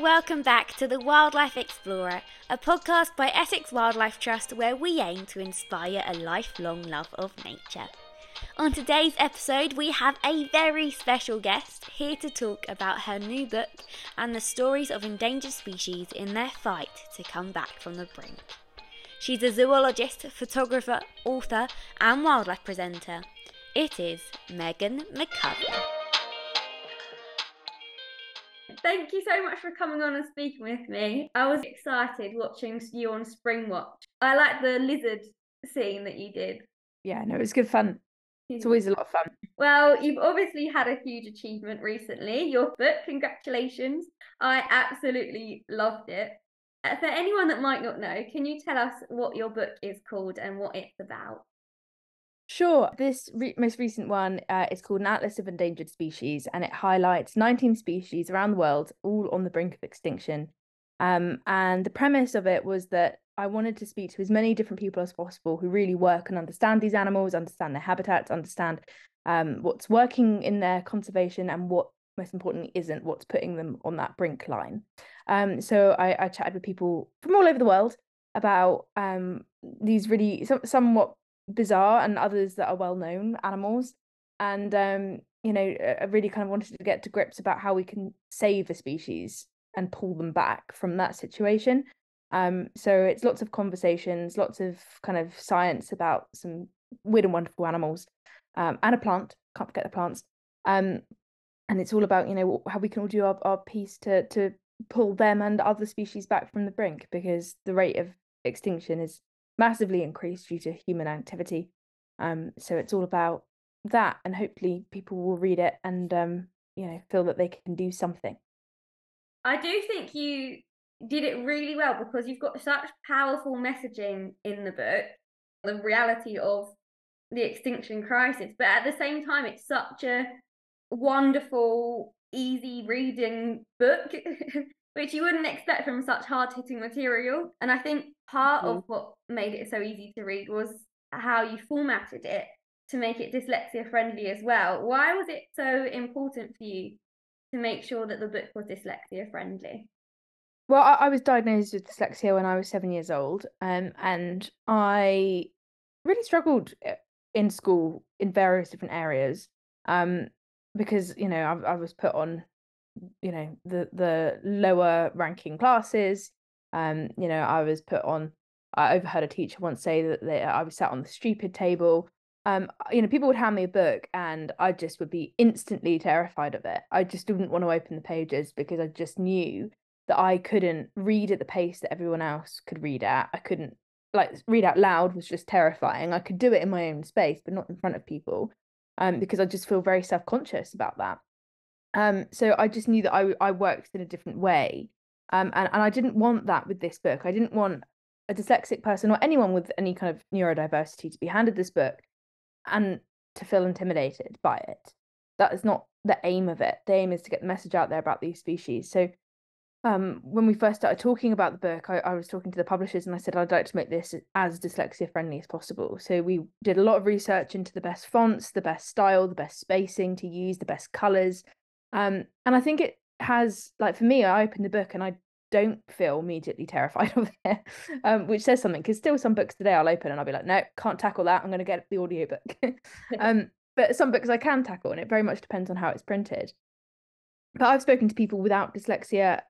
Welcome back to The Wildlife Explorer, a podcast by Essex Wildlife Trust where we aim to inspire a lifelong love of nature. On today's episode, we have a very special guest here to talk about her new book and the stories of endangered species in their fight to come back from the brink. She's a zoologist, photographer, author, and wildlife presenter. It is Megan McCubbin. Thank you so much for coming on and speaking with me. I was excited watching you on Springwatch. I like the lizard scene that you did. Yeah, no, it was good fun. It's always a lot of fun. Well, you've obviously had a huge achievement recently. Your book, congratulations. I absolutely loved it. Uh, for anyone that might not know, can you tell us what your book is called and what it's about? Sure. This re- most recent one uh, is called An Atlas of Endangered Species, and it highlights 19 species around the world, all on the brink of extinction. Um, and the premise of it was that I wanted to speak to as many different people as possible who really work and understand these animals, understand their habitats, understand um, what's working in their conservation, and what, most importantly, isn't, what's putting them on that brink line. Um, so I, I chatted with people from all over the world about um, these really some, somewhat bizarre and others that are well known animals and um you know i really kind of wanted to get to grips about how we can save a species and pull them back from that situation. Um so it's lots of conversations lots of kind of science about some weird and wonderful animals um and a plant can't forget the plants um and it's all about you know how we can all do our, our piece to to pull them and other species back from the brink because the rate of extinction is massively increased due to human activity. Um, so it's all about that, and hopefully people will read it and um, you know feel that they can do something. I do think you did it really well because you've got such powerful messaging in the book, the reality of the extinction crisis, but at the same time, it's such a wonderful, easy reading book which you wouldn't expect from such hard hitting material. And I think part mm-hmm. of what made it so easy to read was how you formatted it to make it dyslexia friendly as well. Why was it so important for you to make sure that the book was dyslexia friendly? Well, I, I was diagnosed with dyslexia when I was seven years old, um, and I really struggled eh, in school in various different areas um, because you know I, I was put on you know the the lower ranking classes um you know i was put on i overheard a teacher once say that they, i was sat on the stupid table um you know people would hand me a book and i just would be instantly terrified of it. I just didn't want to open the pages because i just knew that i couldn't read at the pace that everyone else could read at. I couldn't like read out loud was just terrifying. I could do it in my own space but not in front of people um because i just feel very self-conscious about that um, so I just knew that I I worked in a different way. Um, and, and I didn't want that with this book. I didn't want a dyslexic person or anyone with any kind of neurodiversity to be handed this book and to feel intimidated by it. That is not the aim of it. The aim is to get the message out there about these species. So um, when we first started talking about the book, I, I was talking to the publishers and I said I'd like to make this as dyslexia friendly as possible. So we did a lot of research into the best fonts, the best style, the best spacing to use, the best colours, um, and I think it has, like, for me, I opened the book and I don't feel immediately terrified of it, um, which says something because still some books today I'll open and I'll be like, no, can't tackle that. I'm going to get the audiobook. um, but some books I can tackle, and it very much depends on how it's printed. But I've spoken to people without dyslexia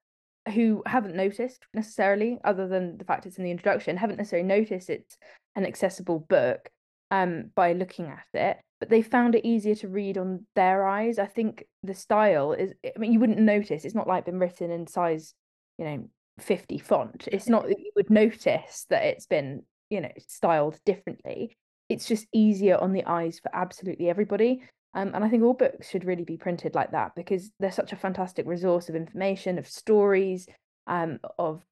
who haven't noticed necessarily, other than the fact it's in the introduction, haven't necessarily noticed it's an accessible book um, by looking at it but they found it easier to read on their eyes. I think the style is, I mean, you wouldn't notice. It's not like been written in size, you know, 50 font. It's not that you would notice that it's been, you know, styled differently. It's just easier on the eyes for absolutely everybody. Um, and I think all books should really be printed like that because they're such a fantastic resource of information, of stories, um, of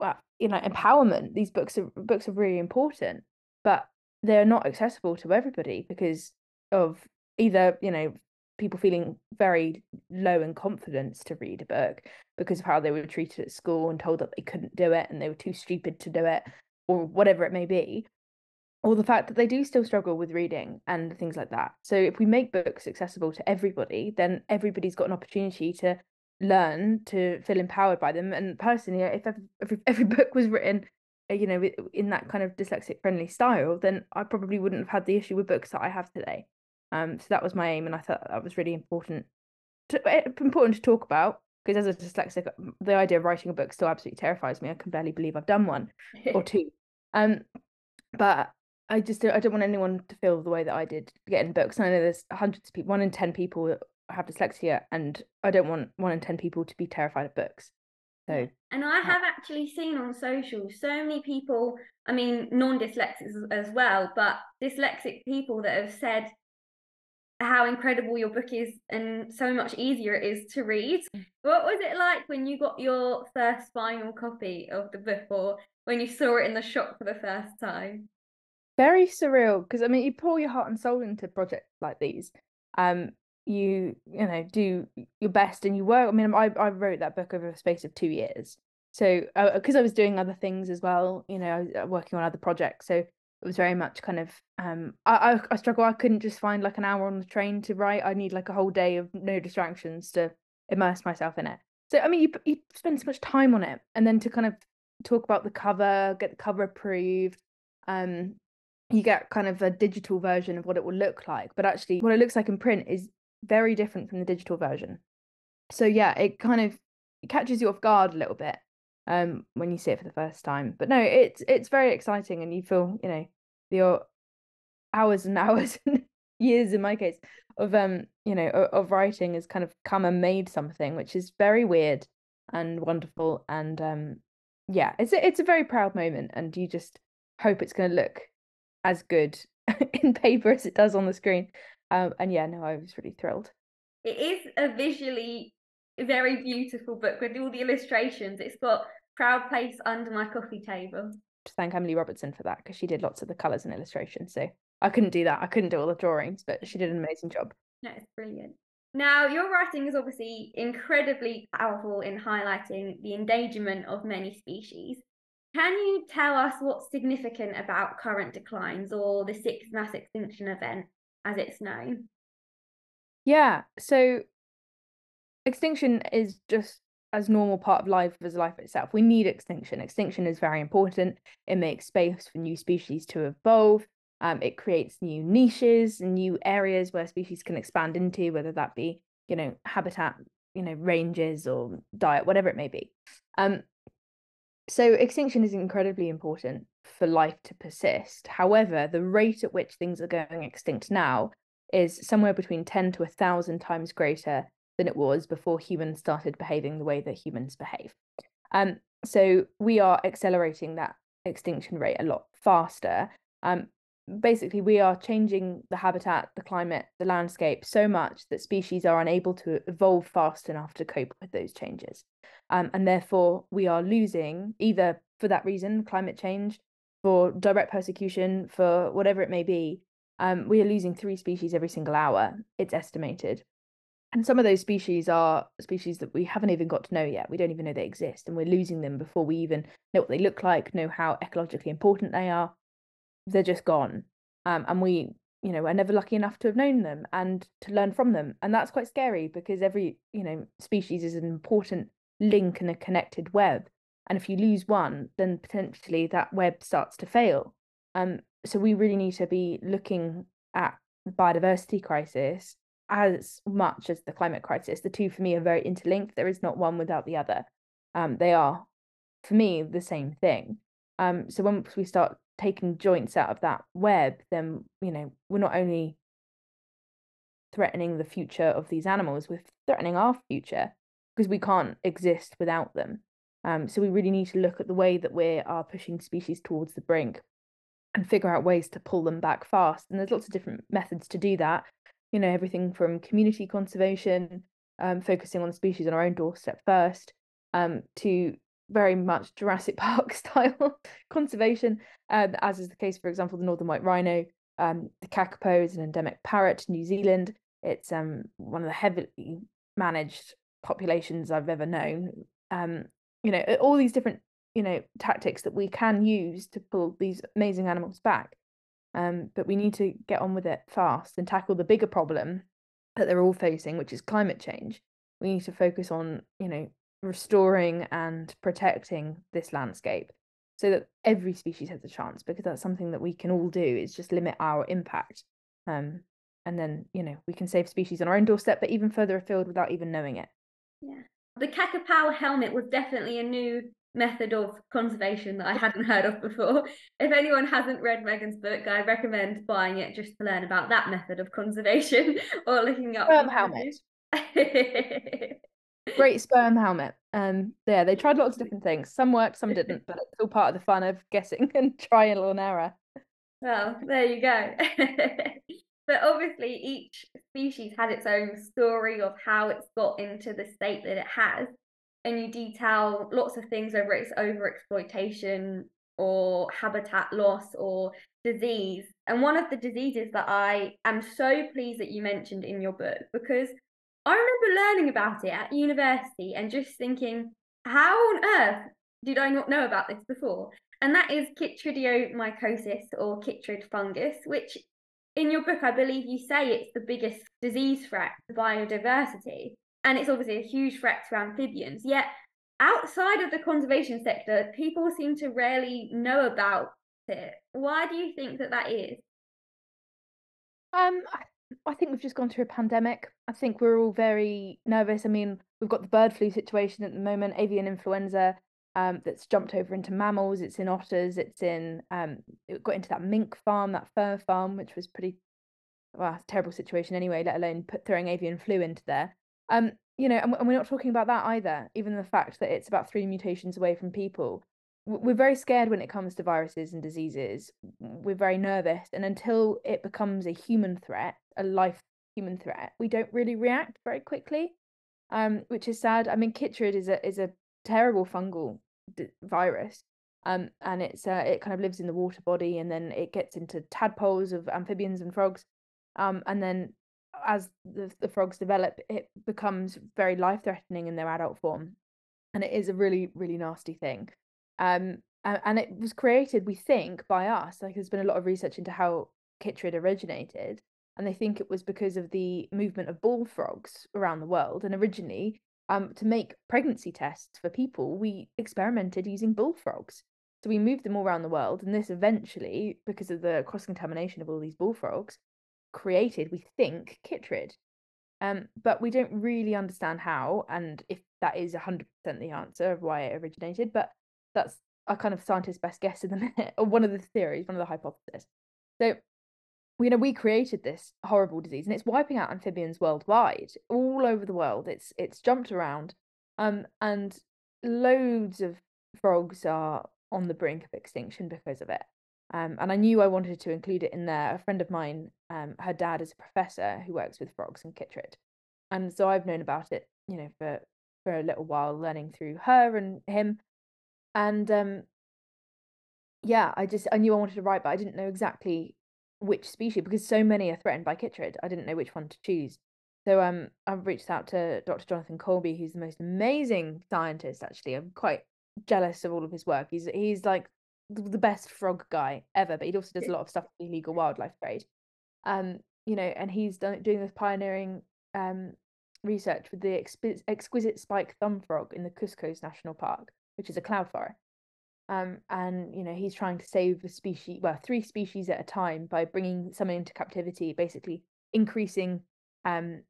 well, you know, empowerment. These books are books are really important, but they're not accessible to everybody because of either you know people feeling very low in confidence to read a book because of how they were treated at school and told that they couldn't do it and they were too stupid to do it or whatever it may be or the fact that they do still struggle with reading and things like that so if we make books accessible to everybody then everybody's got an opportunity to learn to feel empowered by them. And personally, if every, every book was written, you know, in that kind of dyslexic friendly style, then I probably wouldn't have had the issue with books that I have today. Um, so that was my aim, and I thought that was really important, to, eh, important to talk about because as a dyslexic, the idea of writing a book still absolutely terrifies me. I can barely believe I've done one or two. Um, but I just I don't want anyone to feel the way that I did getting books. I know there's hundreds of people, one in ten people have dyslexia, and I don't want one in ten people to be terrified of books. So, and I have actually seen on social so many people. I mean, non-dyslexics as well, but dyslexic people that have said how incredible your book is and so much easier it is to read. Mm. What was it like when you got your first final copy of the book or when you saw it in the shop for the first time? Very surreal because I mean you pour your heart and soul into projects like these. Um you you know do your best and you work I mean I I wrote that book over a space of 2 years. So because uh, I was doing other things as well, you know, I was uh, working on other projects. So it was very much kind of um I, I, I struggle i couldn't just find like an hour on the train to write i need like a whole day of no distractions to immerse myself in it so i mean you you spend so much time on it and then to kind of talk about the cover get the cover approved um you get kind of a digital version of what it will look like but actually what it looks like in print is very different from the digital version so yeah it kind of it catches you off guard a little bit um when you see it for the first time. But no, it's it's very exciting and you feel, you know, your hours and hours and years in my case of um, you know, of, of writing has kind of come and made something which is very weird and wonderful and um yeah, it's a, it's a very proud moment and you just hope it's going to look as good in paper as it does on the screen. Um, and yeah, no, I was really thrilled. It is a visually very beautiful book with all the illustrations. It's got proud place under my coffee table. To thank Emily Robertson for that because she did lots of the colours and illustrations. So I couldn't do that. I couldn't do all the drawings, but she did an amazing job. No, it's brilliant. Now, your writing is obviously incredibly powerful in highlighting the endangerment of many species. Can you tell us what's significant about current declines or the sixth mass extinction event as it's known? Yeah, so extinction is just as normal part of life as life itself. We need extinction. Extinction is very important. It makes space for new species to evolve. Um, it creates new niches and new areas where species can expand into, whether that be, you know, habitat, you know, ranges or diet, whatever it may be. Um, so extinction is incredibly important for life to persist. However, the rate at which things are going extinct now is somewhere between 10 to a thousand times greater than it was before humans started behaving the way that humans behave. Um, so we are accelerating that extinction rate a lot faster. Um, basically, we are changing the habitat, the climate, the landscape so much that species are unable to evolve fast enough to cope with those changes. Um, and therefore, we are losing either for that reason, climate change, for direct persecution, for whatever it may be. Um, we are losing three species every single hour, it's estimated and some of those species are species that we haven't even got to know yet. We don't even know they exist, and we're losing them before we even know what they look like, know how ecologically important they are. They're just gone, um, and we, you know, we're never lucky enough to have known them and to learn from them, and that's quite scary because every, you know, species is an important link in a connected web, and if you lose one, then potentially that web starts to fail. Um, so we really need to be looking at the biodiversity crisis as much as the climate crisis. The two for me are very interlinked. There is not one without the other. Um, they are, for me, the same thing. Um, so once we start taking joints out of that web, then you know we're not only threatening the future of these animals, we're threatening our future because we can't exist without them. Um, so we really need to look at the way that we are pushing species towards the brink and figure out ways to pull them back fast. And there's lots of different methods to do that you know, everything from community conservation, um, focusing on the species on our own doorstep first, um, to very much Jurassic Park style conservation, uh, as is the case, for example, the northern white rhino, um, the kakapo is an endemic parrot, New Zealand. It's um, one of the heavily managed populations I've ever known. Um, you know, all these different, you know, tactics that we can use to pull these amazing animals back. Um, but we need to get on with it fast and tackle the bigger problem that they're all facing, which is climate change. We need to focus on, you know, restoring and protecting this landscape so that every species has a chance because that's something that we can all do is just limit our impact um, and then you know we can save species on our own doorstep but even further afield without even knowing it yeah the kakapo helmet was definitely a new method of conservation that I hadn't heard of before. If anyone hasn't read Megan's book, I recommend buying it just to learn about that method of conservation or looking up sperm helmet. Great sperm helmet. Um, yeah, they tried lots of different things. Some worked, some didn't, but it's all part of the fun of guessing and trial and error. Well, there you go. but obviously, each species had its own story of how it's got into the state that it has and you detail lots of things over its overexploitation or habitat loss or disease. And one of the diseases that I am so pleased that you mentioned in your book because I remember learning about it at university and just thinking, how on earth did I not know about this before? And that is chytridiomycosis or chytrid fungus, which in your book, I believe you say it's the biggest disease threat to biodiversity and it's obviously a huge threat to amphibians. Yet outside of the conservation sector, people seem to rarely know about it. Why do you think that that is? Um, I think we've just gone through a pandemic. I think we're all very nervous. I mean, we've got the bird flu situation at the moment, avian influenza. Um, that's jumped over into mammals. It's in otters. It's in. Um, it got into that mink farm, that fur farm, which was pretty. Well, terrible situation anyway. Let alone put throwing avian flu into there. Um, you know, and, and we're not talking about that either. Even the fact that it's about three mutations away from people. We're very scared when it comes to viruses and diseases. We're very nervous, and until it becomes a human threat, a life human threat, we don't really react very quickly. Um, which is sad. I mean, chytrid is a is a terrible fungal d- virus, um, and it's uh, it kind of lives in the water body, and then it gets into tadpoles of amphibians and frogs, um, and then as the, the frogs develop, it becomes very life threatening in their adult form. And it is a really, really nasty thing. Um, and, it was created, we think, by us. Like there's been a lot of research into how chytrid originated. And they think it was because of the movement of bullfrogs around the world. And originally, um, to make pregnancy tests for people, we experimented using bullfrogs. So we moved them all around the world. And this eventually, because of the cross contamination of all these bullfrogs, created, we think, chytrid. Um, but we don't really understand how and if that is 100% the answer of why it originated. But that's a kind of scientist's best guess in the minute, or one of the theories, one of the hypotheses. So, you know, we created this horrible disease and it's wiping out amphibians worldwide, all over the world. It's it's jumped around. Um, and loads of frogs are on the brink of extinction because of it. Um, and I knew I wanted to include it in there. A friend of mine, um, her dad is a professor who works with frogs and chytrid, and so I've known about it, you know, for for a little while, learning through her and him, and um, yeah, I just I knew I wanted to write, but I didn't know exactly which species because so many are threatened by chytrid. I didn't know which one to choose. So um, I've reached out to Dr. Jonathan Kolby, who's the most amazing scientist. Actually, I'm quite jealous of all of his work. He's he's like the best frog guy ever, but he also does a lot of stuff with illegal wildlife trade. Um, you know, and he's done doing this pioneering um research with the exquisite spike thumb frog in the Cusuco National Park, which is a cloud forest. Um, and you know he's trying to save a species, well, three species at a time by bringing some into captivity, basically increasing um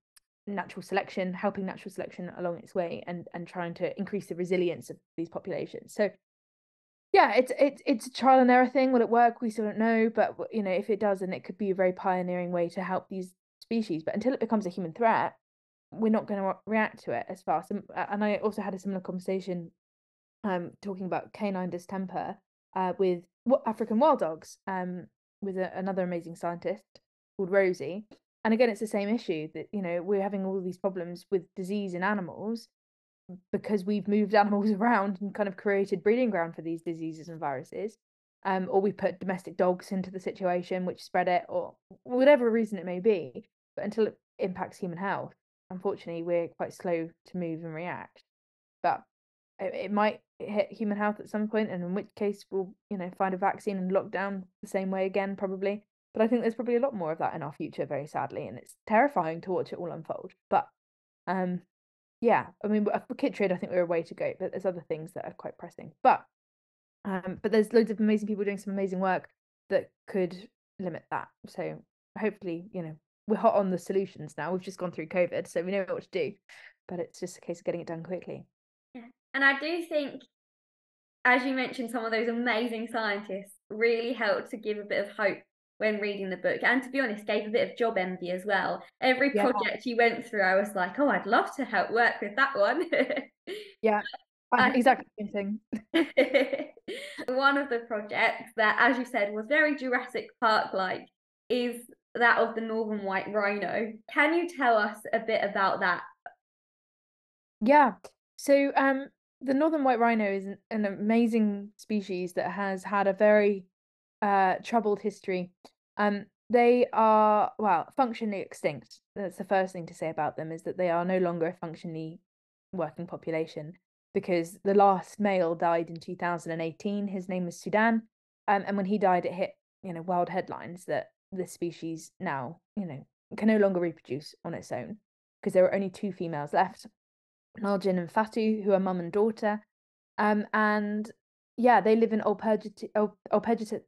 natural selection, helping natural selection along its way, and and trying to increase the resilience of these populations. So yeah, it's it's it's a trial and error thing. Will it work? We still don't know, but you know, if it does, then it could be a very pioneering way to help these species. But until it becomes a human threat, we're not going to react to it as fast. And, and I also had a similar conversation, um, talking about canine distemper, uh, with African wild dogs, um, with a, another amazing scientist called Rosie. And again, it's the same issue that you know we're having all these problems with disease in animals, because we've moved animals around and kind of created breeding ground for these diseases and viruses um, or we put domestic dogs into the situation which spread it or whatever reason it may be but until it impacts human health unfortunately we're quite slow to move and react but it, it might hit human health at some point and in which case we'll you know find a vaccine and lock down the same way again probably but i think there's probably a lot more of that in our future very sadly and it's terrifying to watch it all unfold but um yeah, I mean, for Chytrid, I think we're a way to go, but there's other things that are quite pressing. But um, but there's loads of amazing people doing some amazing work that could limit that. So hopefully, you know, we're hot on the solutions now. We've just gone through COVID, so we know what to do. But it's just a case of getting it done quickly. And I do think, as you mentioned, some of those amazing scientists really helped to give a bit of hope when reading the book and to be honest gave a bit of job envy as well. Every yeah. project you went through i was like oh i'd love to help work with that one. Yeah. Exactly the same thing. One of the projects that as you said was very jurassic park like is that of the northern white rhino. Can you tell us a bit about that? Yeah. So um the northern white rhino is an, an amazing species that has had a very uh, troubled history. Um, they are well functionally extinct. That's the first thing to say about them is that they are no longer a functionally working population because the last male died in 2018. His name was Sudan, um, and when he died, it hit you know world headlines that this species now you know can no longer reproduce on its own because there are only two females left, Najin and Fatu, who are mum and daughter. Um, and yeah, they live in Ol Pejeta,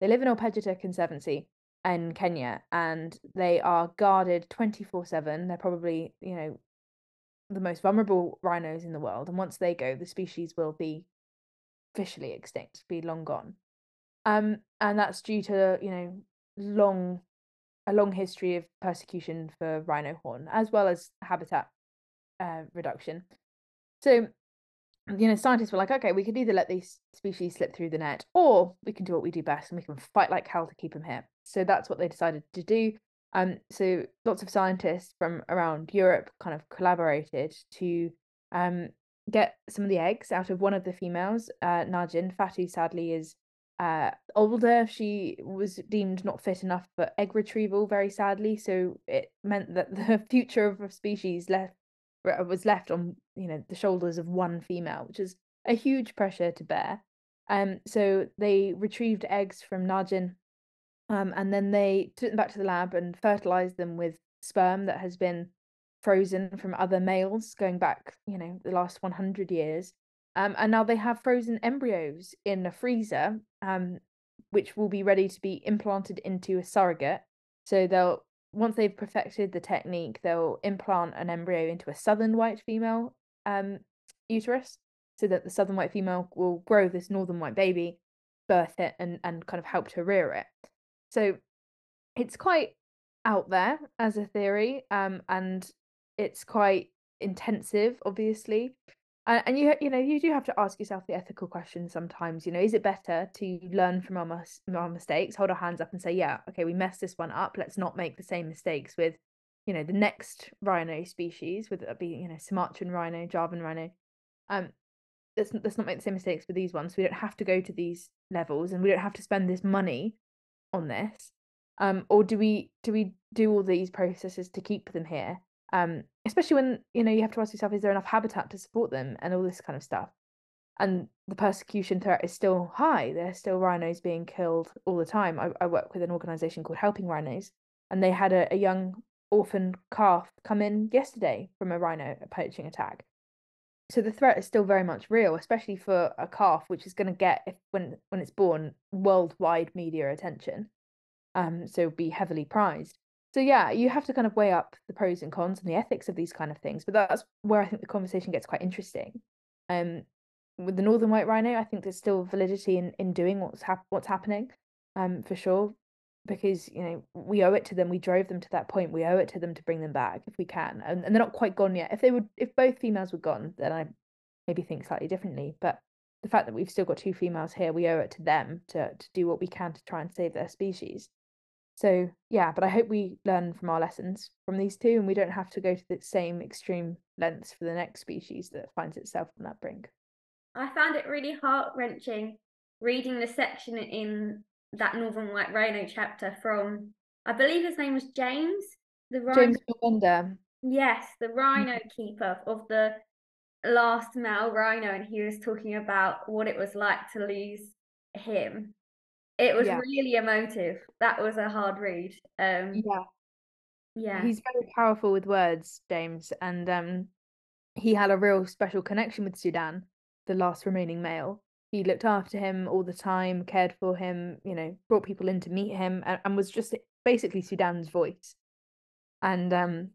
they live in Ol Pejeta Conservancy in Kenya and they are guarded 24 7. They're probably, you know, the most vulnerable rhinos in the world. And once they go, the species will be officially extinct, be long gone. Um, and that's due to, you know, long a long history of persecution for rhino horn, as well as habitat uh, reduction. So you know, scientists were like, okay, we could either let these species slip through the net, or we can do what we do best and we can fight like hell to keep them here. So that's what they decided to do. Um, so lots of scientists from around Europe kind of collaborated to um get some of the eggs out of one of the females. Uh, Najin Fatu sadly is uh older. She was deemed not fit enough for egg retrieval, very sadly. So it meant that the future of a species left was left on you know the shoulders of one female, which is a huge pressure to bear. Um, so they retrieved eggs from Najin, um, and then they took them back to the lab and fertilized them with sperm that has been frozen from other males going back, you know, the last 100 years. Um, and now they have frozen embryos in a freezer, um, which will be ready to be implanted into a surrogate. So they'll once they've perfected the technique, they'll implant an embryo into a southern white female um, uterus so that the southern white female will grow this northern white baby, birth it, and, and kind of help to rear it. So it's quite out there as a theory, um, and it's quite intensive, obviously and, and you you know you do have to ask yourself the ethical question sometimes you know is it better to learn from our, our mistakes hold our hands up and say yeah okay we messed this one up let's not make the same mistakes with you know the next rhino species whether it be you know sumatran rhino javan rhino um let's, let's not make the same mistakes with these ones we don't have to go to these levels and we don't have to spend this money on this um or do we do we do all these processes to keep them here? Um, especially when you know you have to ask yourself is there enough habitat to support them and all this kind of stuff. And the persecution threat is still high. There's still rhinos being killed all the time. I, I work with an organization called helping rhinos and they had a, a young orphan calf come in yesterday from a rhino poaching attack. So the threat is still very much real especially for a calf which is going to get if, when when it's born worldwide media attention. Um so be heavily prized so yeah, you have to kind of weigh up the pros and cons and the ethics of these kind of things. But that's where I think the conversation gets quite interesting. Um, with the northern white rhino, I think there's still validity in, in doing what's hap- what's happening, um, for sure, because you know we owe it to them. We drove them to that point. We owe it to them to bring them back if we can, and, and they're not quite gone yet. If they would, if both females were gone, then I maybe think slightly differently. But the fact that we've still got two females here, we owe it to them to to do what we can to try and save their species. So yeah, but I hope we learn from our lessons from these two, and we don't have to go to the same extreme lengths for the next species that finds itself on that brink. I found it really heart wrenching reading the section in that Northern White Rhino chapter from, I believe his name was James, the rhino. James Mwenda. Yes, the rhino mm-hmm. keeper of the last male rhino, and he was talking about what it was like to lose him it was yeah. really emotive. That was a hard read. Um, yeah, yeah. He's very powerful with words, James, and um, he had a real special connection with Sudan, the last remaining male. He looked after him all the time, cared for him, you know, brought people in to meet him, and, and was just basically Sudan's voice. And um,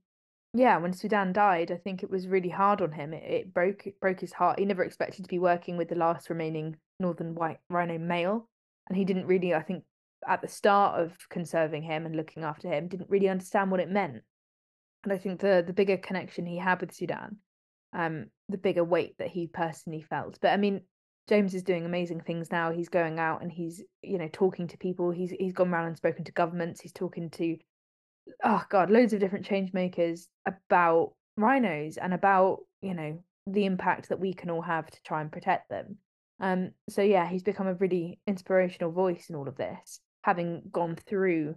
yeah, when Sudan died, I think it was really hard on him. It, it broke it broke his heart. He never expected to be working with the last remaining northern white rhino male, and he didn't really, I think, at the start of conserving him and looking after him, didn't really understand what it meant. And I think the the bigger connection he had with Sudan, um, the bigger weight that he personally felt. But I mean, James is doing amazing things now. He's going out and he's, you know, talking to people. He's he's gone around and spoken to governments. He's talking to oh god, loads of different change makers about rhinos and about, you know, the impact that we can all have to try and protect them. Um, so yeah, he's become a really inspirational voice in all of this, having gone through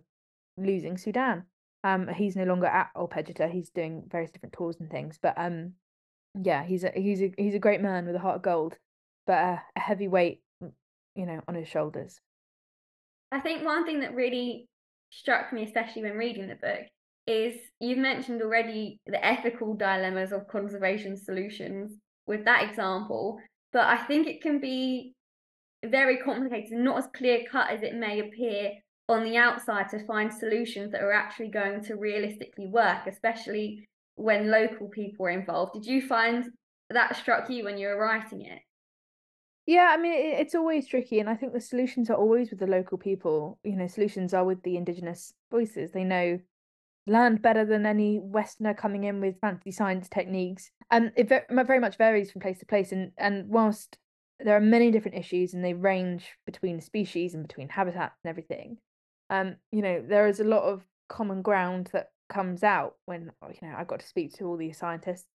losing Sudan. Um, he's no longer at Ol Pejeta. He's doing various different tours and things. But um, yeah, he's a he's a he's a great man with a heart of gold, but a, a heavy weight, you know, on his shoulders. I think one thing that really struck me, especially when reading the book, is you've mentioned already the ethical dilemmas of conservation solutions with that example, but I think it can be very complicated not as clear cut as it may appear on the outside to find solutions that are actually going to realistically work, especially when local people are involved. Did you find that struck you when you were writing it? Yeah, I mean, it's always tricky, and I think the solutions are always with the local people. You know, solutions are with the indigenous voices. They know land better than any Westerner coming in with fancy science techniques. And it very much varies from place to place. And and whilst there are many different issues, and they range between species and between habitats and everything, um, you know, there is a lot of common ground that comes out when you know I got to speak to all these scientists,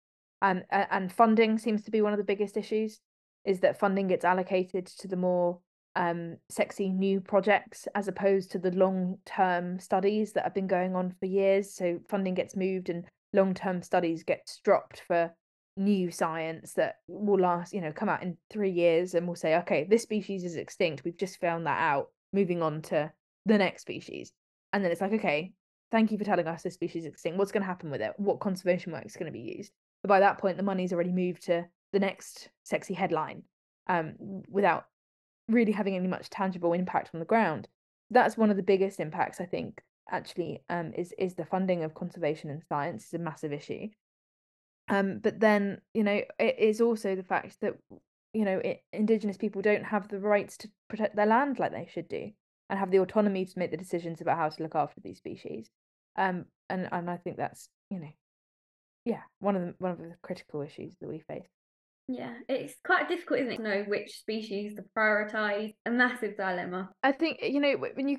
and and funding seems to be one of the biggest issues is that funding gets allocated to the more um, sexy new projects as opposed to the long term studies that have been going on for years. So funding gets moved and long term studies gets dropped for new science that will last, you know, come out in three years and we'll say, okay, this species is extinct. We've just found that out. Moving on to the next species. And then it's like, okay, thank you for telling us this species is extinct. What's going to happen with it? What conservation work is going to be used? But by that point, the money's already moved to the next sexy headline um, without really having any much tangible impact on the ground. That's one of the biggest impacts, I think, actually, um, is is the funding of conservation and science is a massive issue. Um, but then, you know, it is also the fact that, you know, it, indigenous people don't have the rights to protect their land like they should do and have the autonomy to make the decisions about how to look after these species. Um, and, and I think that's, you know, yeah, one of the one of the critical issues that we face. Yeah, it's quite difficult, isn't it, to know which species to prioritize? A massive dilemma. I think you know when you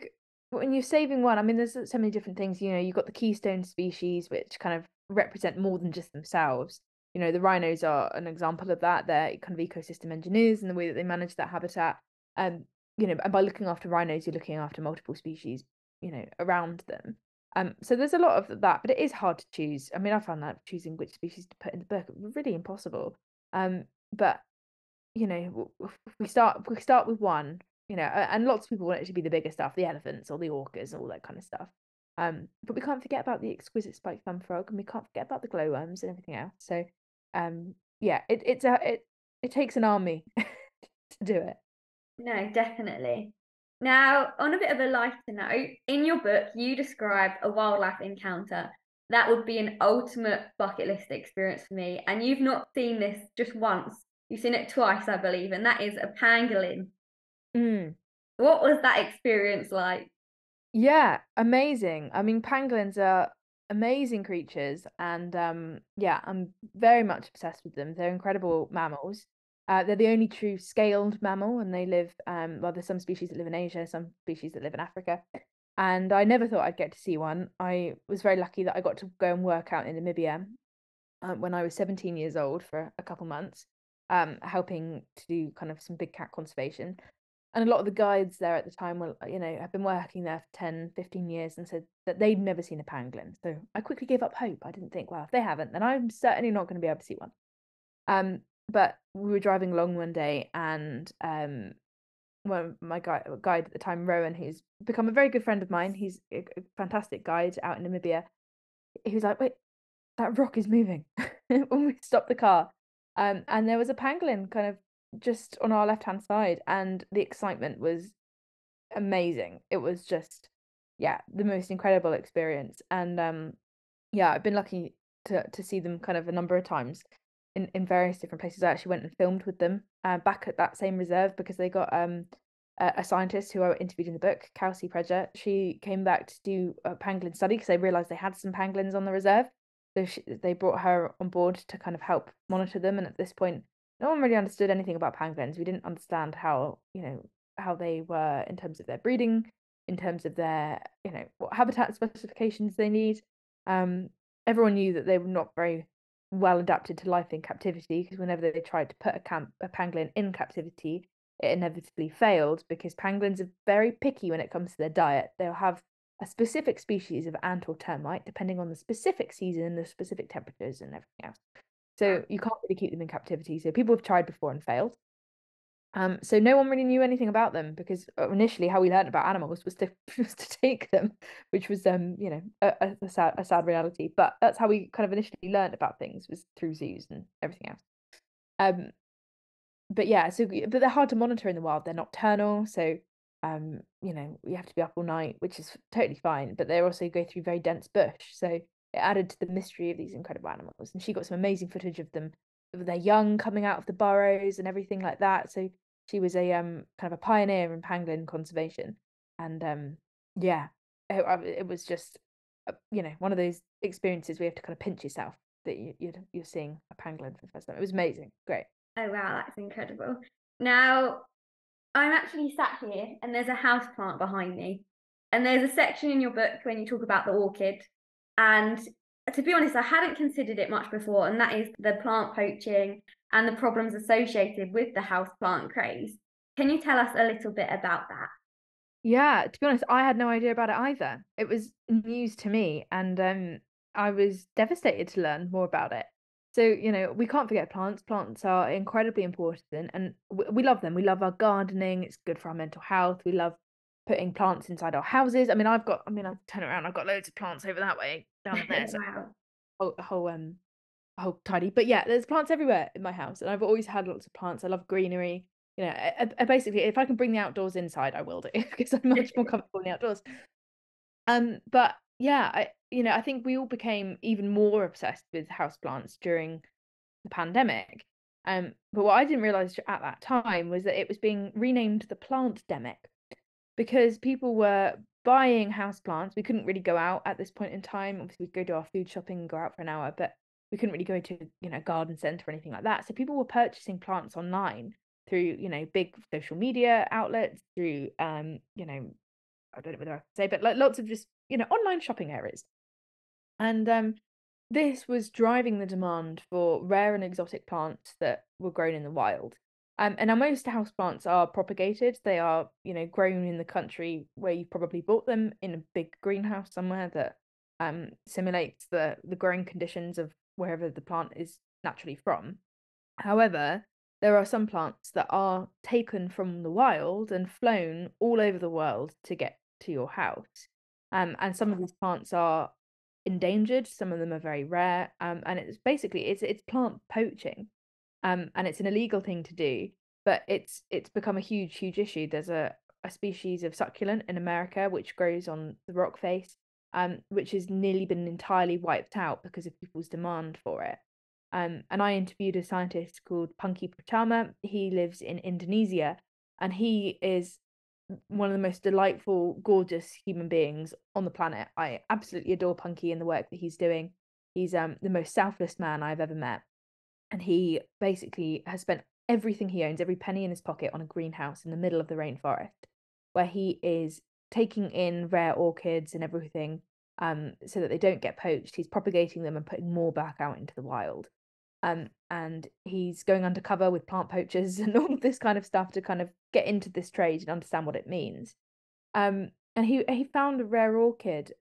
when you're saving one. I mean, there's so many different things. You know, you've got the keystone species, which kind of represent more than just themselves. You know, the rhinos are an example of that. They're kind of ecosystem engineers and the way that they manage that habitat. Um, you know, and by looking after rhinos, you're looking after multiple species. You know, around them. Um, so there's a lot of that, but it is hard to choose. I mean, I found that choosing which species to put in the book really impossible. Um, but you know, we start we start with one, you know, and lots of people want it to be the bigger stuff, the elephants or the orcas and all that kind of stuff. Um, but we can't forget about the exquisite spiked thumb frog, and we can't forget about the glowworms and everything else. So, um, yeah, it it's a it it takes an army to do it. No, definitely. Now, on a bit of a lighter note, in your book, you describe a wildlife encounter that would be an ultimate bucket list experience for me. And you've not seen this just once, you've seen it twice, I believe, and that is a pangolin. Mm. What was that experience like? Yeah, amazing. I mean, pangolins are amazing creatures, and um, yeah, I'm very much obsessed with them. They're incredible mammals. Uh, they're the only true scaled mammal, and they live. Um, well, there's some species that live in Asia, some species that live in Africa and I never thought I'd get to see one. I was very lucky that I got to go and work out in Namibia um, when I was 17 years old for a couple months, um, helping to do kind of some big cat conservation. And a lot of the guides there at the time were, you know, have been working there for 10, 15 years and said that they'd never seen a pangolin. So I quickly gave up hope. I didn't think, well, if they haven't, then I'm certainly not going to be able to see one. Um, but we were driving along one day and um, well, my guide, guide at the time, Rowan, who's become a very good friend of mine. He's a, a fantastic guide out in Namibia. He was like, "Wait, that rock is moving when we stopped the car. Um, and there was a pangolin kind of just on our left hand side, and the excitement was amazing. It was just, yeah, the most incredible experience. And um, yeah, I've been lucky to to see them kind of a number of times in in various different places. I actually went and filmed with them uh, back at that same reserve because they got um a, a scientist who I interviewed in the book, Kelsey Prediger. She came back to do a pangolin study because they realized they had some pangolins on the reserve. So she, they brought her on board to kind of help monitor them. And at this point, no one really understood anything about pangolins. We didn't understand how you know how they were in terms of their breeding, in terms of their you know what habitat specifications they need. Um, everyone knew that they were not very well adapted to life in captivity because whenever they tried to put a camp a pangolin in captivity, it inevitably failed because pangolins are very picky when it comes to their diet. They'll have a specific species of ant or termite depending on the specific season, the specific temperatures, and everything else. Ah. So you can't really keep them in captivity. So people have tried before and failed. Um, so no one really knew anything about them because uh, initially how we learned about animals was to was to take them, which was um you know a, a, sad a sad reality. But that's how we kind of initially learned about things was through zoos and everything else. Um, but yeah, so but they're hard to monitor in the wild. They're nocturnal, so um you know you have to be up all night, which is totally fine. But they also go through very dense bush, so it added to the mystery of these incredible animals. And she got some amazing footage of them, of their young coming out of the burrows and everything like that. So she was a um kind of a pioneer in pangolin conservation, and um yeah, it, it was just uh, you know one of those experiences where you have to kind of pinch yourself that you, you're you're seeing a pangolin for the first time. It was amazing, great. Oh wow, that's incredible. Now I'm actually sat here, and there's a house plant behind me, and there's a section in your book when you talk about the orchid, and to be honest, I hadn't considered it much before, and that is the plant poaching and the problems associated with the houseplant craze. Can you tell us a little bit about that? Yeah, to be honest, I had no idea about it either. It was news to me, and um, I was devastated to learn more about it. So, you know, we can't forget plants. Plants are incredibly important, and we, we love them. We love our gardening, it's good for our mental health. We love putting plants inside our houses. I mean, I've got, I mean, I turn around, I've got loads of plants over that way down there. So wow. whole, whole um whole tidy. But yeah, there's plants everywhere in my house, and I've always had lots of plants. I love greenery. You know, I, I basically, if I can bring the outdoors inside, I will do because I'm much more comfortable in the outdoors. Um, but yeah, I you know, I think we all became even more obsessed with houseplants during the pandemic. Um, but what I didn't realize at that time was that it was being renamed the plant demic because people were buying houseplants. We couldn't really go out at this point in time. Obviously, we'd go do our food shopping and go out for an hour, but we couldn't really go to you know garden center or anything like that. So people were purchasing plants online through you know big social media outlets through um you know i don't know whether i say but like lots of just you know online shopping areas. And um this was driving the demand for rare and exotic plants that were grown in the wild. Um, and now most house plants are propagated. They are you know grown in the country where you probably bought them in a big greenhouse somewhere that um, simulates the the growing conditions of wherever the plant is naturally from. However, there are some plants that are taken from the wild and flown all over the world to get to your house. Um, and some of these plants are endangered, some of them are very rare. Um, and it's basically it's it's plant poaching. Um, and it's an illegal thing to do, but it's it's become a huge, huge issue. There's a, a species of succulent in America which grows on the rock face um, which has nearly been entirely wiped out because of people's demand for it. Um, and I interviewed a scientist called Punky Pratama. He lives in Indonesia, and he is one of the most delightful, gorgeous human beings on the planet. I absolutely adore Punky and the work that he's doing. He's um the most selfless man I've ever met, and he basically has spent everything he owns, every penny in his pocket, on a greenhouse in the middle of the rainforest, where he is taking in rare orchids and everything um, so that they don't get poached. He's propagating them and putting more back out into the wild. Um, and he's going undercover with plant poachers and all this kind of stuff to kind of get into this trade and understand what it means. Um, and he he found a rare orchid,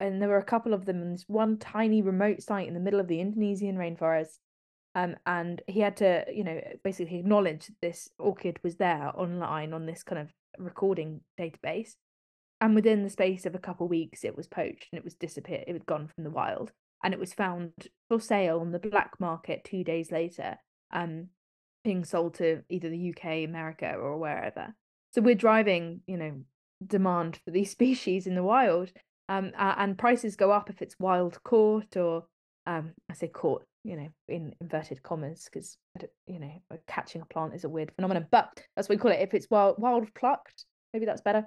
and there were a couple of them in this one tiny remote site in the middle of the Indonesian rainforest. Um, and he had to, you know, basically acknowledge this orchid was there online on this kind of recording database and within the space of a couple of weeks it was poached and it was disappeared it was gone from the wild and it was found for sale on the black market two days later, um, being sold to either the UK, America, or wherever. So we're driving, you know, demand for these species in the wild, um, and prices go up if it's wild caught or um, I say caught, you know, in inverted commas, because you know, catching a plant is a weird phenomenon, but that's what we call it. If it's wild, wild plucked, maybe that's better.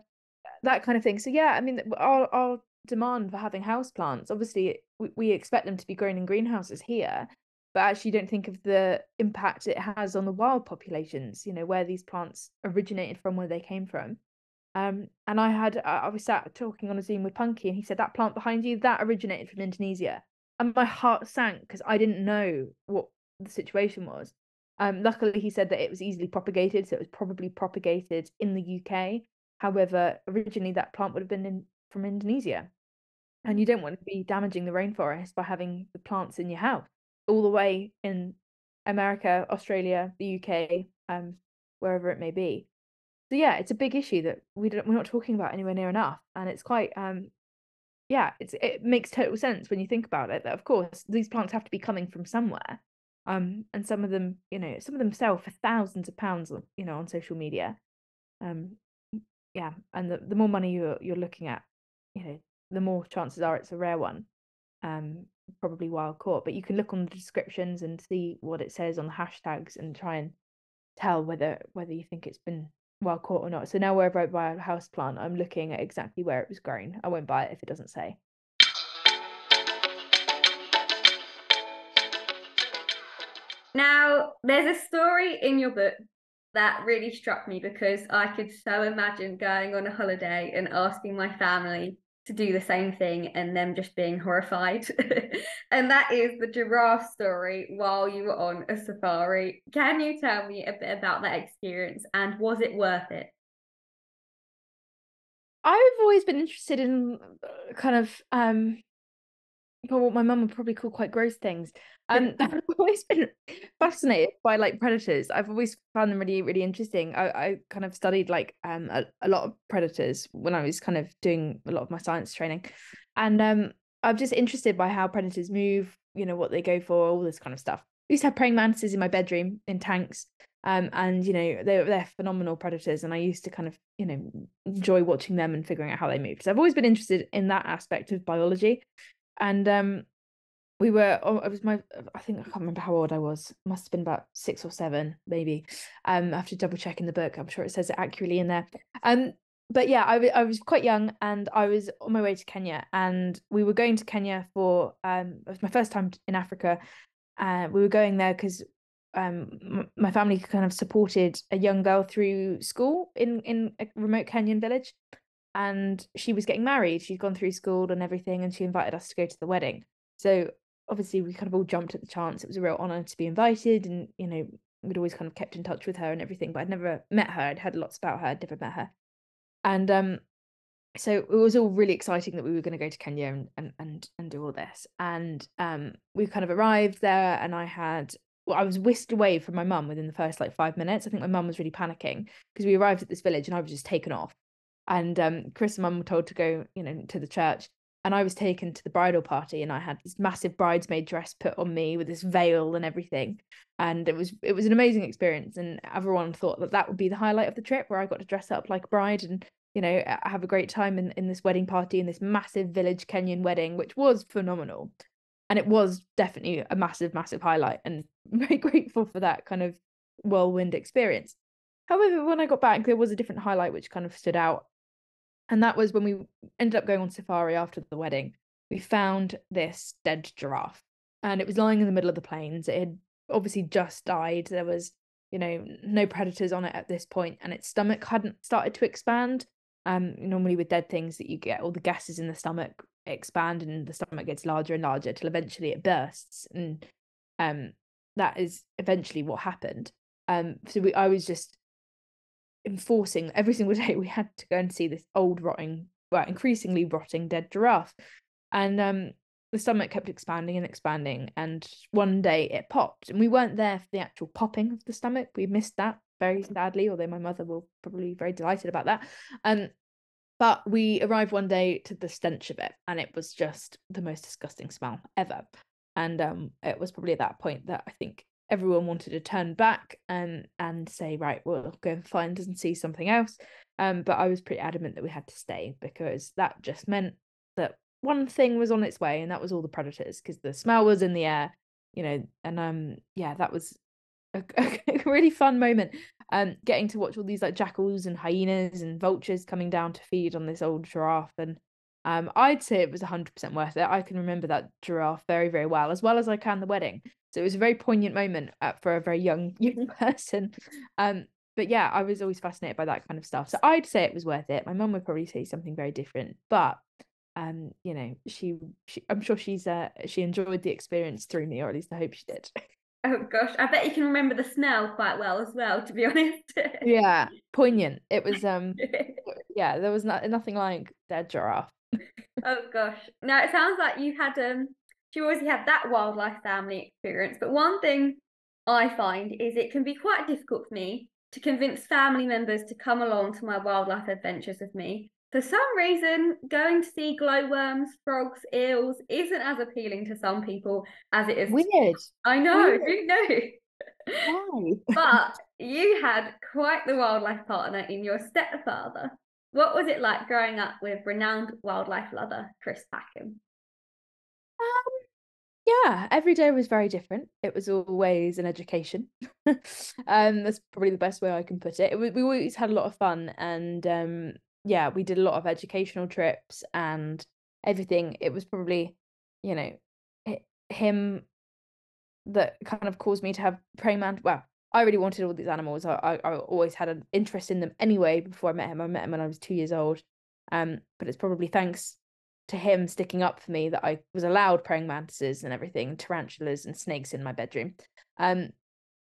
That kind of thing. So yeah, I mean, our our demand for having house plants, obviously, we, we expect them to be grown in greenhouses here, but actually don't think of the impact it has on the wild populations. You know, where these plants originated from, where they came from. Um, and I had I was sat talking on a Zoom with Punky, and he said that plant behind you that originated from Indonesia and my heart sank because I didn't know what the situation was. Um, luckily, he said that it was easily propagated, so it was probably propagated in the UK. However, originally that plant would have been in, from Indonesia, and you don't want to be damaging the rainforest by having the plants in your house all the way in America, Australia, the UK, um, wherever it may be. So yeah, it's a big issue that we don't we're not talking about anywhere near enough, and it's quite um yeah, it's it makes total sense when you think about it that of course these plants have to be coming from somewhere. Um, and some of them, you know, some of them sell for thousands of pounds, you know, on social media. Um, yeah, and the, the more money you're you're looking at, you know, the more chances are it's a rare one. Um, probably wild caught, but you can look on the descriptions and see what it says on the hashtags and try and tell whether whether you think it's been well caught or not. So now wherever I buy a house plant, I'm looking at exactly where it was grown. I won't buy it if it doesn't say. Now, there's a story in your book that really struck me because I could so imagine going on a holiday and asking my family to do the same thing and them just being horrified. and that is the giraffe story while you were on a safari. Can you tell me a bit about that experience and was it worth it? I've always been interested in uh, kind of um what my mum would probably call quite gross things. Um, I've always been fascinated by like predators. I've always found them really, really interesting. I, I kind of studied like um a, a lot of predators when I was kind of doing a lot of my science training, and um I'm just interested by how predators move. You know what they go for, all this kind of stuff. I used to have praying mantises in my bedroom in tanks. Um, and you know they're they're phenomenal predators, and I used to kind of you know enjoy watching them and figuring out how they move. So I've always been interested in that aspect of biology, and um we were oh, it was my i think i can't remember how old i was must have been about six or seven maybe um i have to double check in the book i'm sure it says it accurately in there um but yeah I, I was quite young and i was on my way to kenya and we were going to kenya for um it was my first time in africa uh we were going there because um my family kind of supported a young girl through school in in a remote kenyan village and she was getting married. She'd gone through school and everything, and she invited us to go to the wedding. So obviously, we kind of all jumped at the chance. It was a real honor to be invited, and you know, we'd always kind of kept in touch with her and everything. But I'd never met her. I'd heard lots about her. I'd never met her, and um, so it was all really exciting that we were going to go to Kenya and and and, and do all this. And um, we kind of arrived there, and I had well, I was whisked away from my mum within the first like five minutes. I think my mum was really panicking because we arrived at this village and I was just taken off and um, Chris and Mum were told to go, you know, to the church, and I was taken to the bridal party, and I had this massive bridesmaid dress put on me with this veil and everything, and it was it was an amazing experience, and everyone thought that that would be the highlight of the trip, where I got to dress up like a bride and you know have a great time in in this wedding party in this massive village Kenyan wedding, which was phenomenal, and it was definitely a massive massive highlight, and very grateful for that kind of whirlwind experience. However, when I got back, there was a different highlight which kind of stood out, and that was when we ended up going on safari after the wedding. We found this dead giraffe and it was lying in the middle of the plains. It had obviously just died. There was, you know, no predators on it at this point, and its stomach hadn't started to expand. Um, normally with dead things that you get all the gases in the stomach expand and the stomach gets larger and larger till eventually it bursts. And um that is eventually what happened. Um so we I was just enforcing every single day we had to go and see this old rotting well increasingly rotting dead giraffe and um the stomach kept expanding and expanding and one day it popped and we weren't there for the actual popping of the stomach we missed that very sadly although my mother will probably be very delighted about that um but we arrived one day to the stench of it, and it was just the most disgusting smell ever. And um, it was probably at that point that I think everyone wanted to turn back and and say, right, we'll go and find and see something else. Um, but I was pretty adamant that we had to stay because that just meant that one thing was on its way, and that was all the predators because the smell was in the air, you know. And um, yeah, that was a, a really fun moment. Um, getting to watch all these like jackals and hyenas and vultures coming down to feed on this old giraffe, and um, I'd say it was hundred percent worth it. I can remember that giraffe very, very well, as well as I can the wedding. So it was a very poignant moment uh, for a very young young person. Um, but yeah, I was always fascinated by that kind of stuff. So I'd say it was worth it. My mum would probably say something very different, but um, you know, she, she I'm sure she's uh she enjoyed the experience through me, or at least I hope she did. Oh gosh, I bet you can remember the smell quite well as well, to be honest. yeah, poignant. It was um yeah, there was not, nothing like dead giraffe. Oh gosh. Now it sounds like you had um you already had that wildlife family experience, but one thing I find is it can be quite difficult for me to convince family members to come along to my wildlife adventures with me. For some reason, going to see glowworms, frogs, eels isn't as appealing to some people as it is. Weird. I know, who knew? Why? but you had quite the wildlife partner in your stepfather. What was it like growing up with renowned wildlife lover Chris Packham? Um, yeah, every day was very different. It was always an education. um, that's probably the best way I can put it. it. We always had a lot of fun, and um, yeah, we did a lot of educational trips and everything. It was probably, you know, him that kind of caused me to have praying mantis. Well, I really wanted all these animals. I, I, I always had an interest in them anyway. Before I met him, I met him when I was two years old. Um, but it's probably thanks to him sticking up for me that I was allowed praying mantises and everything, tarantulas and snakes in my bedroom. Um,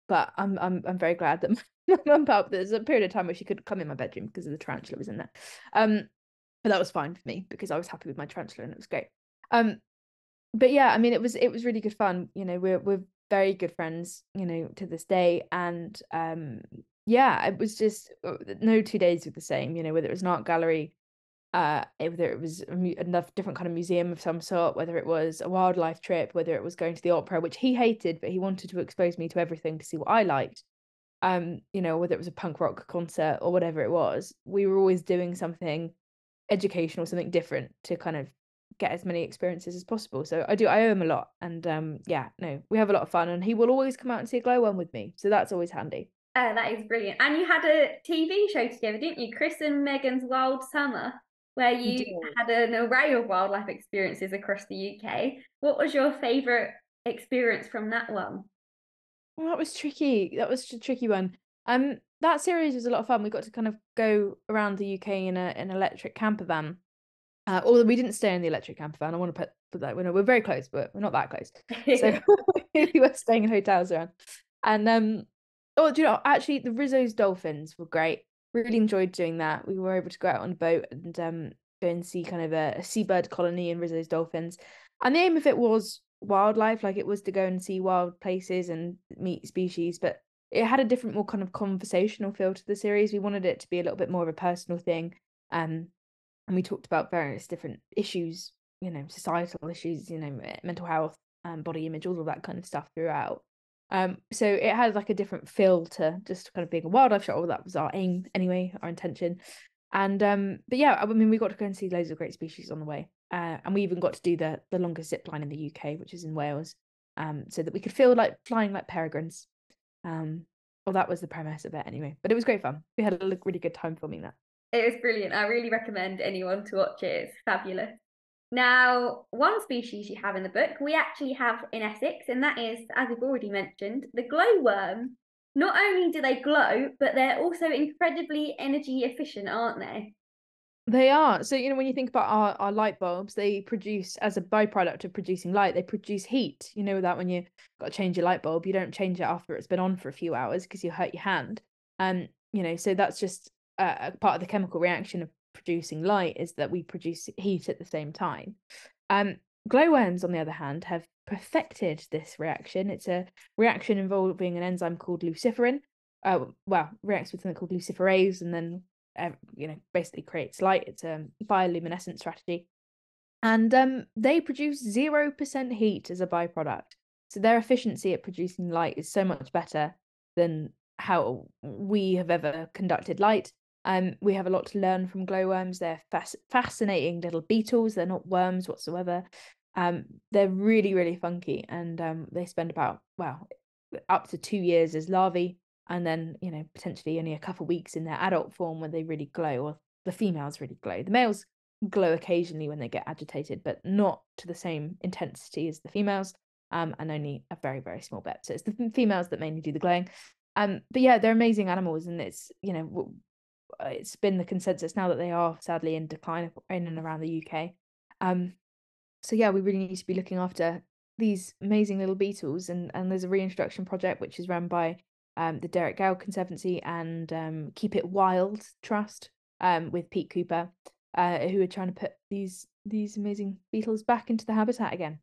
but I'm I'm I'm very glad that my mum felt there's a period of time where she could come in my bedroom because of the tarantula was in there. Um, but that was fine for me because I was happy with my tarantula and it was great. Um, but yeah, I mean it was it was really good fun. You know, we're we're very good friends, you know, to this day. And um yeah, it was just uh, no two days were the same, you know, whether it was an art gallery uh whether it was a enough different kind of museum of some sort whether it was a wildlife trip whether it was going to the opera which he hated but he wanted to expose me to everything to see what i liked um you know whether it was a punk rock concert or whatever it was we were always doing something educational something different to kind of get as many experiences as possible so i do i owe him a lot and um yeah no we have a lot of fun and he will always come out and see a glowworm with me so that's always handy Oh, that is brilliant. And you had a TV show together, didn't you? Chris and Megan's Wild Summer where you had an array of wildlife experiences across the UK. What was your favourite experience from that one? Well, that was tricky. That was a tricky one. Um, that series was a lot of fun. We got to kind of go around the UK in a an electric camper van. Uh, although we didn't stay in the electric camper van, I want to put, put that. We're, we're very close, but we're not that close. So we were staying in hotels around. And um, oh, do you know? Actually, the Risso's dolphins were great really enjoyed doing that. We were able to go out on a boat and um, go and see kind of a, a seabird colony in Risso's dolphins. And the aim of it was wildlife, like it was to go and see wild places and meet species, but it had a different, more kind of conversational feel to the series. We wanted it to be a little bit more of a personal thing. Um, and we talked about various different issues, you know, societal issues, you know, mental health, um, body image, all of that kind of stuff throughout. Um, so it had like a different feel to just kind of being a wildlife shot. Well, that was our aim anyway, our intention. And um, but yeah, I mean, we got to go and see loads of great species on the way, uh, and we even got to do the the longest zip line in the UK, which is in Wales, um, so that we could feel like flying like peregrines. Um, well, that was the premise of it anyway, but it was great fun. We had a really good time filming that. It was brilliant. I really recommend anyone to watch it. It's fabulous. Now, one species you have in the book, we actually have in Essex, and that is, as we've already mentioned, the glowworm. Not only do they glow, but they're also incredibly energy efficient, aren't they? They are. So, you know, when you think about our, our light bulbs, they produce, as a byproduct of producing light, they produce heat. You know that when you got to change your light bulb, you don't change it after it's been on for a few hours because you hurt your hand. Um, you know, so that's just a part of the chemical reaction of producing light is that we produce heat at the same time. Um, glowworms, on the other hand, have perfected this reaction. It's a reaction involving an enzyme called luciferin. Uh, well, reacts with something called luciferase, and then you know basically creates light. It's a bioluminescent strategy, and um, they produce zero percent heat as a byproduct. So their efficiency at producing light is so much better than how we have ever conducted light. Um, we have a lot to learn from glowworms. They're fas- fascinating little beetles. They're not worms whatsoever. Um, they're really, really funky, and um, they spend about well up to two years as larvae, and then you know potentially only a couple of weeks in their adult form when they really glow, or the females really glow. The males glow occasionally when they get agitated, but not to the same intensity as the females, um, and only a very, very small bit. So it's the females that mainly do the glowing. Um, but yeah, they're amazing animals, and it's you know it's been the consensus now that they are sadly in decline in and around the UK. Um, so yeah, we really need to be looking after these amazing little beetles, and and there's a reintroduction project which is run by um, the Derek Gale Conservancy and um, Keep It Wild Trust um, with Pete Cooper, uh, who are trying to put these these amazing beetles back into the habitat again.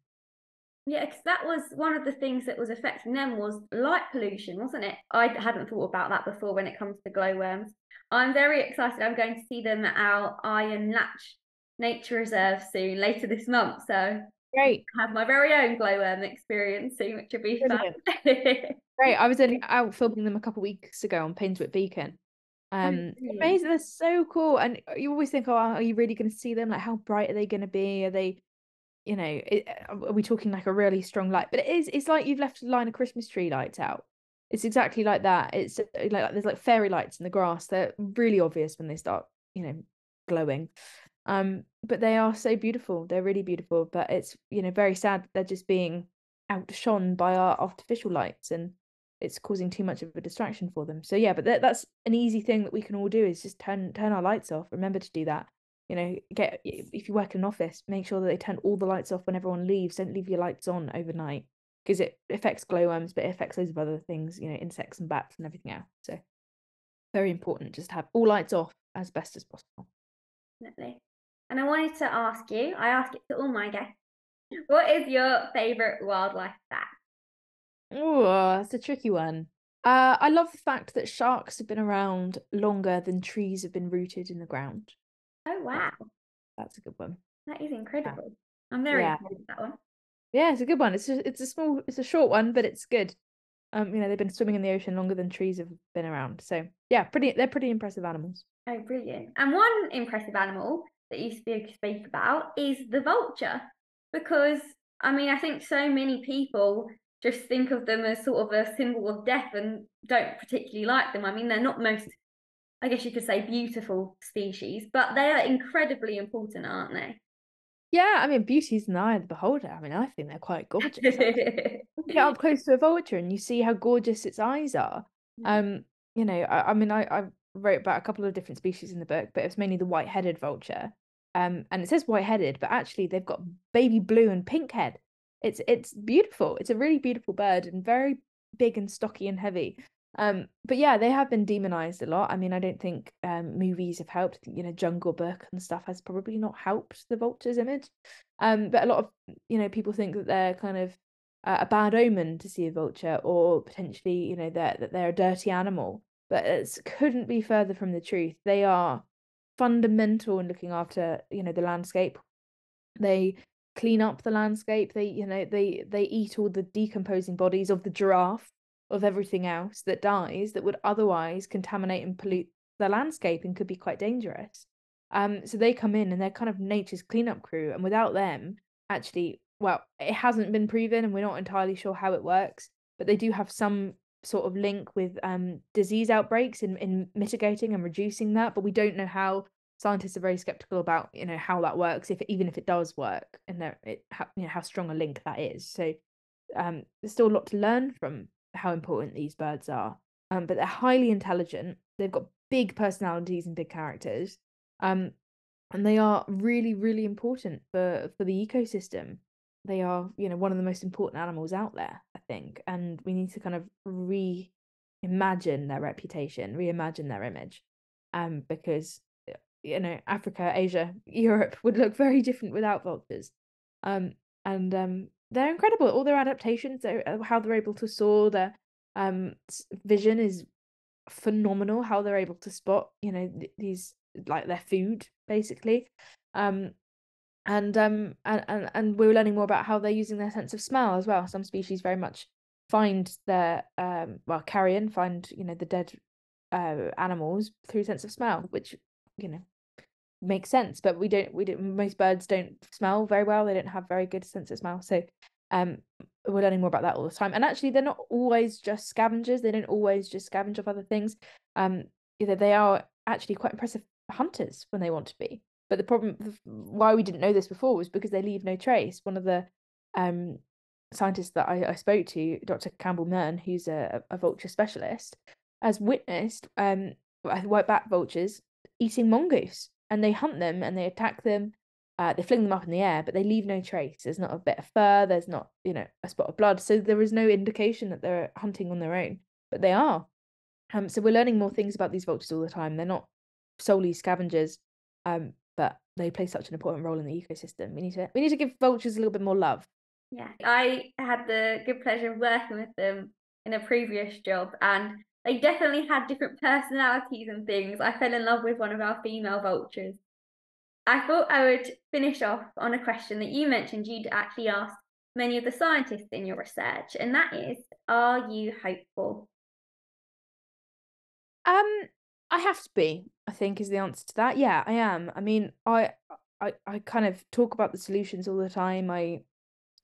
Yeah, because that was one of the things that was affecting them was light pollution, wasn't it? I hadn't thought about that before when it comes to glowworms. I'm very excited. I'm going to see them at our Iron Latch Nature Reserve soon, later this month. So great. I have my very own glowworm experience soon, which will be Brilliant. fun. great. I was in, out filming them a couple of weeks ago on Painswick Beacon. Oh, um, amazing. They're so cool, and you always think, oh, are you really going to see them? Like, how bright are they going to be? Are they you know, it, are we talking like a really strong light? But it is, it's like you've left a line of Christmas tree lights out. It's exactly like that. It's uh, like there's like fairy lights in the grass. They're really obvious when they start, you know, glowing. Um, but they are so beautiful. They're really beautiful. But it's, you know, very sad they're just being outshone by our artificial lights and it's causing too much of a distraction for them. So yeah, but that, that's an easy thing that we can all do is just turn turn our lights off. Remember to do that you know get if you work in an office make sure that they turn all the lights off when everyone leaves. Don't leave your lights on overnight because it affects glowworms but it affects loads of other things you know insects and bats and everything else. So very important just to have all lights off as best as possible. Definitely. And i wanted to ask you i ask it to all my guests what is your favorite wildlife fact? Oh that's a tricky one. Uh, I love the fact that sharks have been around longer than trees have been rooted in the ground. Oh wow. That's a good one. That is incredible. Yeah. I'm very yeah. with that one. Yeah, it's a good one. It's a, it's a small it's a short one, but it's good. Um, you know, they've been swimming in the ocean longer than trees have been around. So yeah, pretty they're pretty impressive animals. Oh, brilliant. And one impressive animal that you speak speak about is the vulture. Because I mean, I think so many people just think of them as sort of a symbol of death and don't particularly like them. I mean, they're not most I guess you could say beautiful species, but they are incredibly important, aren't they? Yeah, I mean, beauty's in the eye of the beholder. I mean, I think they're quite gorgeous. get up close to a vulture and you see how gorgeous its eyes are. Um, you know, I, I mean, I, I wrote about a couple of different species in the book, but it's mainly the white-headed vulture. Um, and it says white-headed, but actually they've got baby blue and pink head. It's it's beautiful. It's a really beautiful bird and very big and stocky and heavy. Um, but yeah, they have been demonized a lot. I mean, I don't think um, movies have helped. You know, Jungle Book and stuff has probably not helped the vulture's image. Um, but a lot of you know people think that they're kind of a bad omen to see a vulture, or potentially you know that that they're a dirty animal. But it couldn't be further from the truth. They are fundamental in looking after you know the landscape. They clean up the landscape. They you know they they eat all the decomposing bodies of the giraffe of everything else that dies that would otherwise contaminate and pollute the landscape and could be quite dangerous. Um, so they come in and they're kind of nature's cleanup crew, and without them, actually, well, it hasn't been proven, and we're not entirely sure how it works, but they do have some sort of link with um disease outbreaks in in mitigating and reducing that, but we don't know how. Scientists are very skeptical about you know how that works, if even if it does work, and it how, you know how strong a link that is. So um, there's still a lot to learn from how important these birds are. Um, but they're highly intelligent. They've got big personalities and big characters. Um, and they are really, really important for for the ecosystem. They are, you know, one of the most important animals out there, I think. And we need to kind of reimagine their reputation, reimagine their image. Um, because you know, Africa, Asia, Europe would look very different without vultures. Um, and um, they're incredible. All their adaptations, uh, how they're able to soar, their um vision is phenomenal how they're able to spot you know these like their food basically um and um and, and and we were learning more about how they're using their sense of smell as well some species very much find their um well carrion find you know the dead uh animals through sense of smell which you know makes sense but we don't we don't most birds don't smell very well they don't have very good sense of smell so um we're learning more about that all the time and actually they're not always just scavengers they don't always just scavenge off other things um either they are actually quite impressive hunters when they want to be but the problem why we didn't know this before was because they leave no trace. One of the um scientists that I, I spoke to dr Campbell Murn who's a, a vulture specialist has witnessed um white-backed vultures eating mongoose and they hunt them and they attack them uh, they fling them up in the air, but they leave no trace. There's not a bit of fur. There's not, you know, a spot of blood. So there is no indication that they're hunting on their own, but they are. Um, so we're learning more things about these vultures all the time. They're not solely scavengers, um, but they play such an important role in the ecosystem. We need to we need to give vultures a little bit more love. Yeah, I had the good pleasure of working with them in a previous job, and they definitely had different personalities and things. I fell in love with one of our female vultures I thought I would finish off on a question that you mentioned you'd actually asked many of the scientists in your research, and that is Are you hopeful? Um, I have to be, I think, is the answer to that. Yeah, I am. I mean, I I, I kind of talk about the solutions all the time. I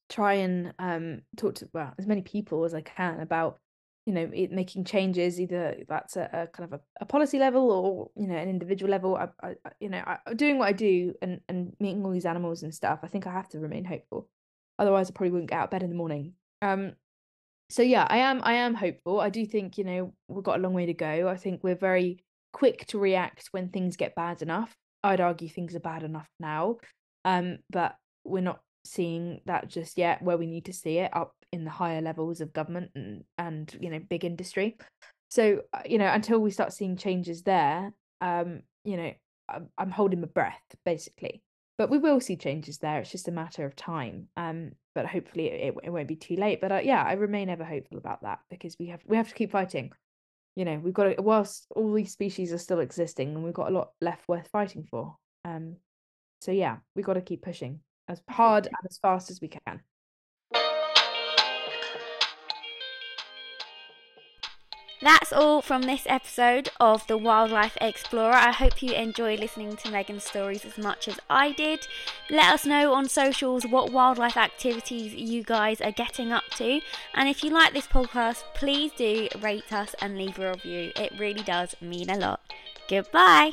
try and um talk to well as many people as I can about you know it, making changes either that's a, a kind of a, a, policy level or you know an individual level. I, I you know I, doing what I do and and meeting all these animals and stuff I think I have to remain hopeful. Otherwise I probably wouldn't get out of bed in the morning. Um so yeah I am I am hopeful. I do think you know we've got a long way to go. I think we're very quick to react when things get bad enough. I'd argue things are bad enough now um but we're not seeing that just yet where we need to see it up in the higher levels of government and and you know big industry. So uh, you know until we start seeing changes there um you know i'm, I'm holding my breath basically. But we will see changes there it's just a matter of time um but hopefully it, it won't be too late. But uh, yeah i remain ever hopeful about that because we have we have to keep fighting. You know we've got to, whilst all these species are still existing and we've got a lot left worth fighting for um so yeah we've got to keep pushing as hard and as fast as we can. That's all from this episode of The Wildlife Explorer. I hope you enjoyed listening to Megan's stories as much as I did. Let us know on socials what wildlife activities you guys are getting up to. And if you like this podcast, please do rate us and leave a review. It really does mean a lot. Goodbye.